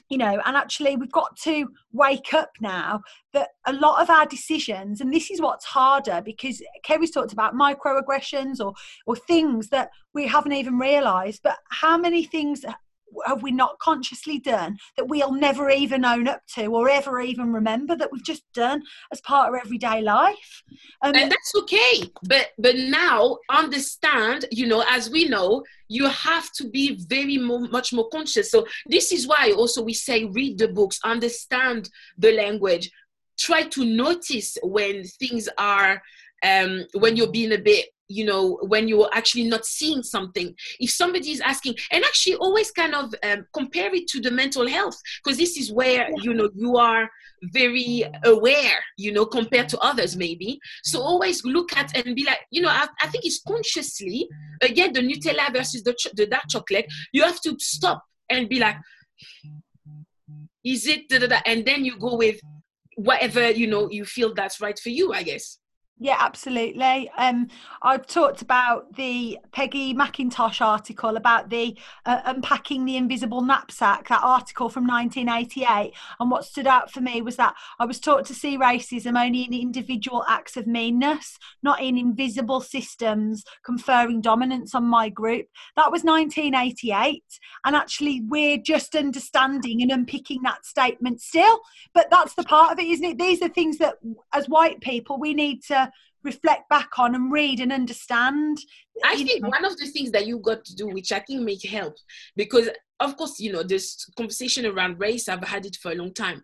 you know and actually we've got to wake up now that a lot of our decisions and this is what's harder because kerry's talked about microaggressions or or things that we haven't even realized but how many things have we not consciously done that we'll never even own up to or ever even remember that we've just done as part of everyday life? Um, and that's okay but but now understand you know as we know you have to be very mo- much more conscious. So this is why also we say read the books understand the language. Try to notice when things are um when you're being a bit you know when you're actually not seeing something. If somebody is asking and actually always kind of um, compare it to the mental health because this is where you know you are very aware you know compared to others maybe. So always look at and be like you know i, I think it's consciously again the nutella versus the, ch- the dark chocolate you have to stop and be like is it da, da, da, and then you go with whatever you know you feel that's right for you i guess Yeah, absolutely. Um, I've talked about the Peggy McIntosh article about the uh, unpacking the invisible knapsack. That article from 1988, and what stood out for me was that I was taught to see racism only in individual acts of meanness, not in invisible systems conferring dominance on my group. That was 1988, and actually we're just understanding and unpicking that statement still. But that's the part of it, isn't it? These are things that, as white people, we need to reflect back on and read and understand. I You think know, one of the things that you got to do, which I think may help, because of course, you know, this conversation around race, I've had it for a long time.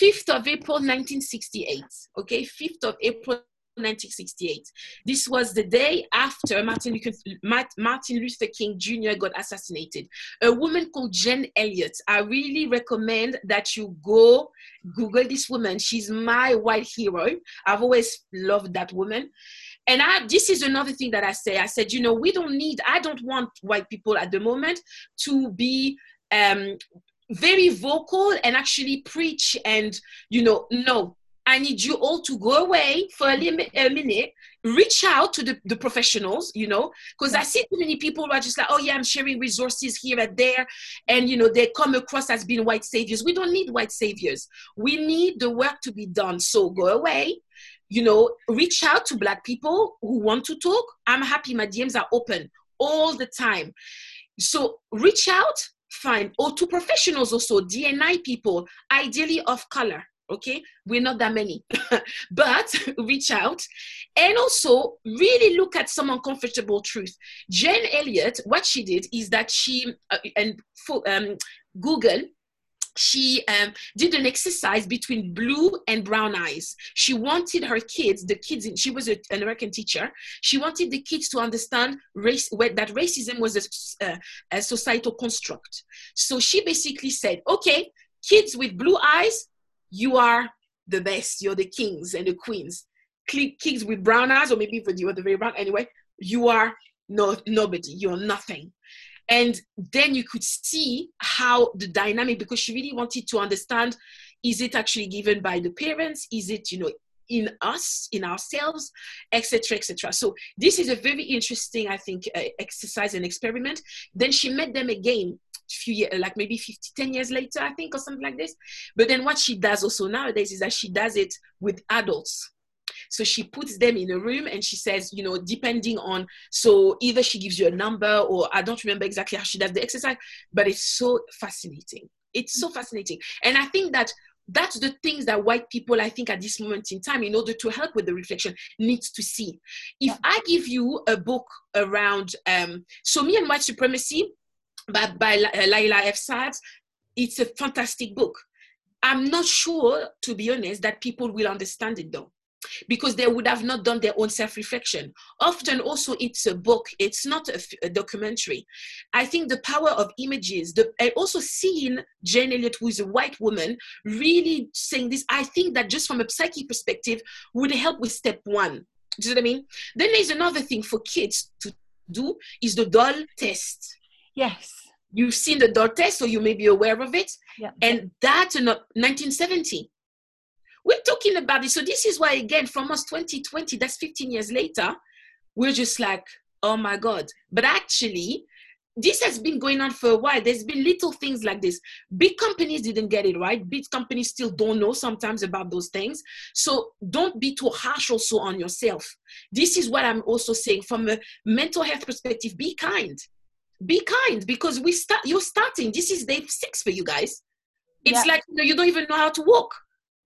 5th of April 1968, okay, 5th of April 1968. This was the day after Martin Luther, Martin Luther King Jr. got assassinated. A woman called Jen Elliott. I really recommend that you go Google this woman. She's my white hero. I've always loved that woman and I, this is another thing that I say. I said, you know, we don't need. I don't want white people at the moment to be um, very vocal and actually preach. And you know, no, I need you all to go away for a, a minute. Reach out to the, the professionals, you know, because I see too many people who are just like, oh yeah, I'm sharing resources here and there, and you know, they come across as being white saviors. We don't need white saviors. We need the work to be done. So go away, you know, reach out to black people who want to talk. I'm happy my DMs are open all the time. So reach out, fine. Or to professionals also, DNI people, ideally of color. Okay, we're not that many, but reach out and also really look at some uncomfortable truth. jane Elliott, what she did is that she uh, and for, um, Google she um, did an exercise between blue and brown eyes. She wanted her kids, the kids, she was an American teacher. She wanted the kids to understand race, that racism was a, uh, a societal construct. So she basically said, okay, kids with blue eyes, you are the best. You're the kings and the queens. Kings with brown eyes, or maybe you are the very brown, anyway, you are no, nobody. You're nothing and then you could see how the dynamic because she really wanted to understand is it actually given by the parents is it you know in us in ourselves etc etc so this is a very interesting i think uh, exercise and experiment then she met them again few years like maybe 50 10 years later i think or something like this but then what she does also nowadays is that she does it with adults so she puts them in a room and she says, you know, depending on, so either she gives you a number or I don't remember exactly how she does the exercise, but it's so fascinating. It's so fascinating. And I think that that's the things that white people i think at this moment in time in order to help with the reflection needs to see if yeah. i give you a book around um so me and white supremacy by, by Layla uh, F. Saad, it's a fantastic book i'm not sure to be honest that people will understand it though because they would have not done their own self reflection. Often, also, it's a book, it's not a, a, documentary. I think the power of images, the, I also seeing Jane Elliott, who is a white woman, really saying this, I think that just from a psyche perspective would help with step one. Do you know what I mean? Then there's another thing for kids to do is the doll test. Yes. You've seen the doll test, so you may be aware of it. Yeah. And that's in uh, 1970 we're talking about it. So this is why, again, from us 2020, that's 15 years later, we're just like, oh my God. But actually, this has been going on for a while. There's been little things like this. Big companies didn't get it right. Big companies still don't know sometimes about those things. So don't be too harsh also on yourself. This is what I'm also saying from a mental health perspective. Be kind. Be kind because we start. You're starting. This is day six for you guys. It's yeah. like you, know, you don't even know how to walk.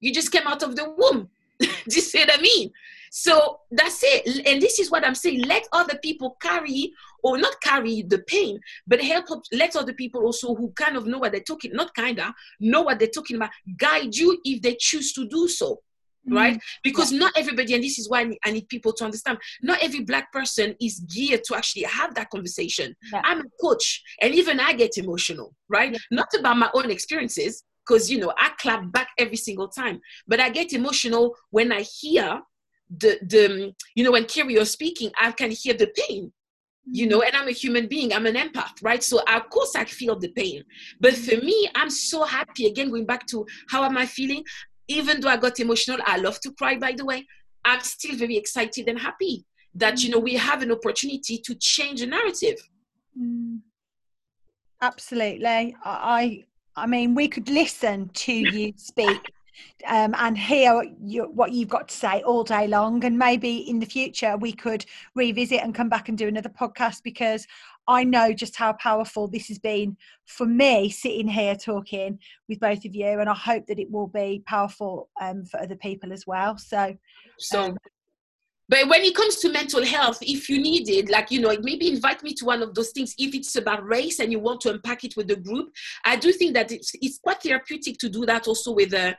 You just came out of the womb. Do you see what I mean? So that's it. And this is what I'm saying. Let other people carry, or not carry the pain, but help let other people also who kind of know what they're talking, not kinda, know what they're talking about, guide you if they choose to do so. Right? Mm-hmm. Because yeah. not everybody, and this is why I need, I need, people to understand, not every black person is geared to actually have that conversation. Yeah. I'm a coach, and even I get emotional, right? Yeah. Not about my own experiences, because you know I clap back every single time. But I get emotional when I hear the the um, you know when Kiri is speaking, I can hear the pain. You know, mm. and I'm a human being, I'm an empath, right? So of course I feel the pain. But mm. for me, I'm so happy. Again, going back to how am I feeling? Even though I got emotional, I love to cry, by the way. I'm still very excited and happy that you know we have an opportunity to change the narrative. Mm. Absolutely. I I mean, we could listen to you speak um, and hear you, what you've got to say all day long. And maybe in the future, we could revisit and come back and do another podcast because I know just how powerful this has been for me sitting here talking with both of you. And I hope that it will be powerful um, for other people as well. So, so um, but when it comes to mental health, if you need it, like, you know, maybe invite me to one of those things. If it's about race and you want to unpack it with the group, I do think that it's, it's quite therapeutic to do that also with a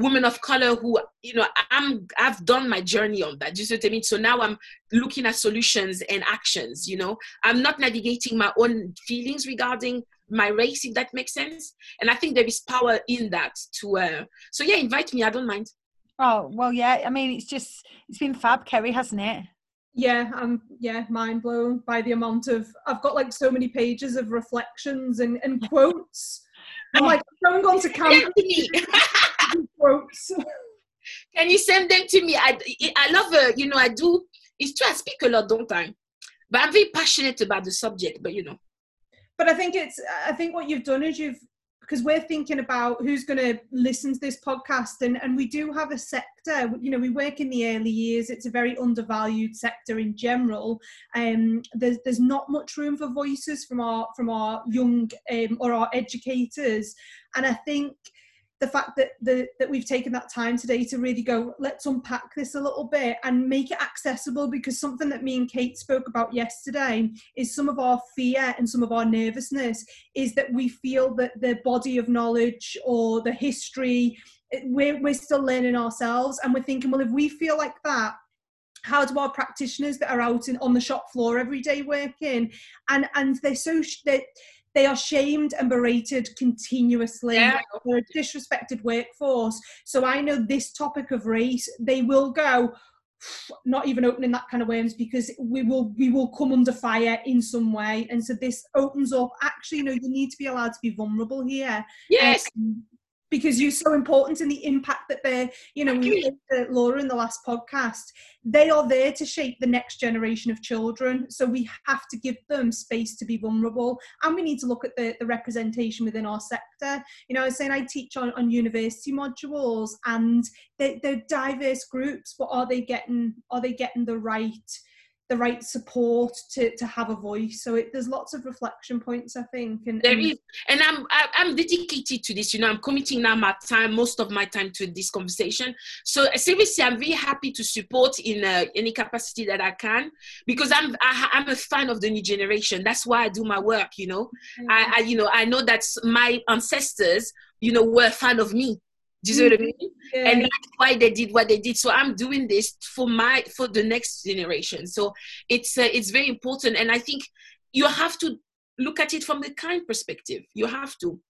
woman of color who, you know, I'm, I've done my journey on that. Do you see what I mean? So now I'm looking at solutions and actions, you know, I'm not navigating my own feelings regarding my race, if that makes sense. And I think there is power in that to, uh, so yeah, invite me. I don't mind. Oh well, yeah. I mean, it's just it's been fab, Kerry, hasn't it? Yeah, I'm yeah mind blown by the amount of I've got like so many pages of reflections and, and quotes. I'm like going on to camp. quotes. Can you send them to me? I I love uh, you know I do. It's true I speak a lot, don't I? But I'm very passionate about the subject. But you know. But I think it's I think what you've done is you've because we're thinking about who's going to listen to this podcast and, and we do have a sector you know we work in the early years it's a very undervalued sector in general um there's there's not much room for voices from our from our young um, or our educators and i think the fact that the, that we've taken that time today to really go let's unpack this a little bit and make it accessible because something that me and kate spoke about yesterday is some of our fear and some of our nervousness is that we feel that the body of knowledge or the history we're, we're still learning ourselves and we're thinking well if we feel like that how do our practitioners that are out in, on the shop floor every day working? And and they're so they they are shamed and berated continuously. Yeah. they're a disrespected workforce. So i know this topic of race they will go not even opening that kind of worms because we will we will come under fire in some way. And so this opens up. Actually you know you need to be allowed to be vulnerable here. Yes. Um, because you're so important in the impact that they're, you know, we Laura in the last podcast, they are there to shape the next generation of children. So we have to give them space to be vulnerable. And we need to look at the, the representation within our sector. You know, I was saying I teach on, on university modules and they're, they're diverse groups, but are they getting are they getting the right the right support to to have a voice. So it, there's lots of reflection points i think and there is. And i'm I, am i am dedicated to this you know i'm committing now my time most of my time to this conversation. So seriously i'm very happy to support in uh, any capacity that i can because i'm I, am i am a fan of the new generation. That's why i do my work you know. Mm-hmm. I, I you know i know that my ancestors you know were a fan of me do you see what I mm-hmm. mean? Yeah. And that's why they did what they did. So I'm doing this for my for the next generation. So it's uh, it's very important, and I think you have to look at it from the kind perspective. You have to.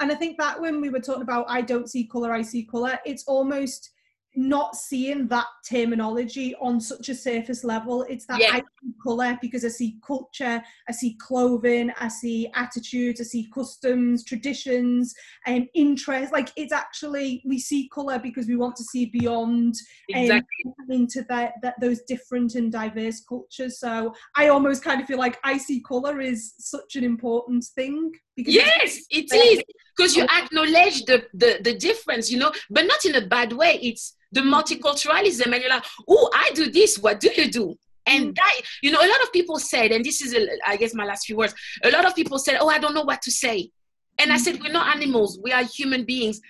And I think that when we were talking about I don't see color, I see color, it's almost not seeing that terminology on such a surface level. It's that yeah. I see colour because I see culture, I see clothing, I see attitudes, I see customs, traditions, and um, interests. Like it's actually we see colour because we want to see beyond um, exactly. into that, that those different and diverse cultures. So I almost kind of feel like I see colour is such an important thing. Because yes, it is because you acknowledge the, the the difference, you know, but not in a bad way. It's the multiculturalism and you're like oh i do this. What do you do? And mm. that you know a lot of people said and this is a, I guess my last few words a lot of people said oh i don't know what to say. And i said we're not animals. We are human beings.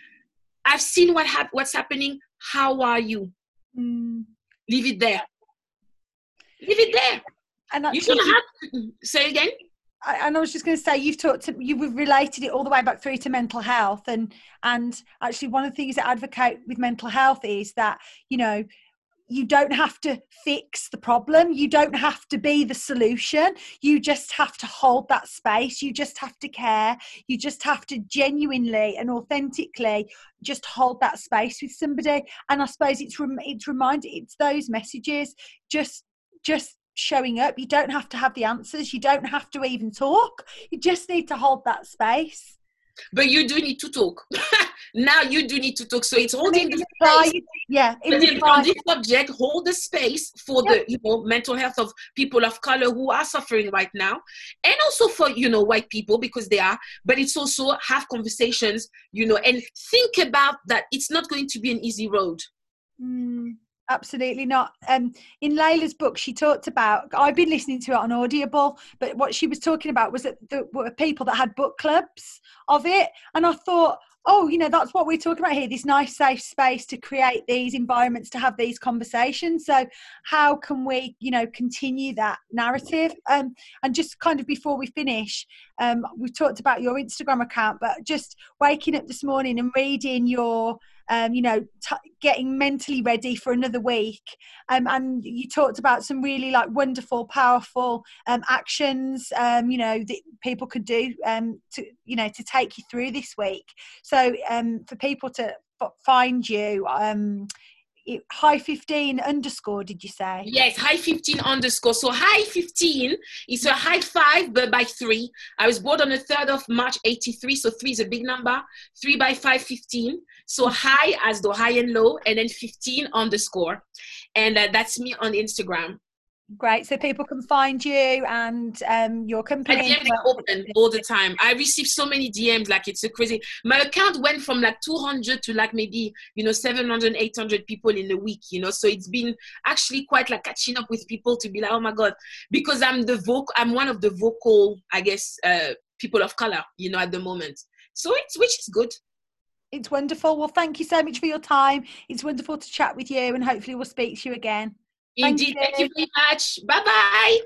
I've seen what hap- what's happening. How are you? Mm. leave it there. Leave it there. And you don't have say again and I was just going to say, you've talked, to, you've related it all the way back through to mental health, and and actually one of the things that I advocate with mental health is that you know you don't have to fix the problem, you don't have to be the solution. You just have to hold that space. You just have to care. You just have to genuinely and authentically just hold that space with somebody. And I suppose it's it's reminded it's those messages. Just just showing up. You don't have to have the answers. You don't have to even talk. You just need to hold that space. But you do need to talk. now you do need to talk. So it's holding the space. Yeah. The on this subject, hold the space for yeah. the you know mental health of people of color who are suffering right now, and also for you know white people because they are. But it's also have conversations, you know, and think about that. It's not going to be an easy road. Mm absolutely not. Um, in Layla's book, she talked about. I've been listening to it on Audible, but what she was talking about was that there were people that had book clubs of it, and I thought, oh, you know, that's what we're talking about here. This nice, safe space to create these environments to have these conversations. So, how can we, you know, continue that narrative? Um, and just kind of before we finish, um, we've talked about your Instagram account, but just waking up this morning and reading your um, you know, t- getting mentally ready for another week. Um, and you talked about some really like wonderful, powerful um, actions, um, you know, that people could do um, to, you know, to take you through this week. So um, for people to find you, high 15 underscore did you say? Yes high 15 underscore. So high 15 is a high five but by three. I was born on the 3rd of march 83 so three is a big number. Three by five 15 so high as the high and low and then 15 underscore. And uh, that's me on instagram Great. So people can find you and um, your company. My DMs are open all the time. I receive so many DMs, like it's a crazy. My account went from like 200 to like maybe, you know, 700, 800 people in a week, you know. So it's been actually quite like catching up with people to be like, oh my God, because I'm the vocal, I'm one of the vocal, I guess, uh, people of color, you know, at the moment. So it's, which is good It's wonderful. Well, thank you so much for your time. It's wonderful to chat with you, and hopefully, we'll speak to you again. Indeed. Thank you very much. Bye bye.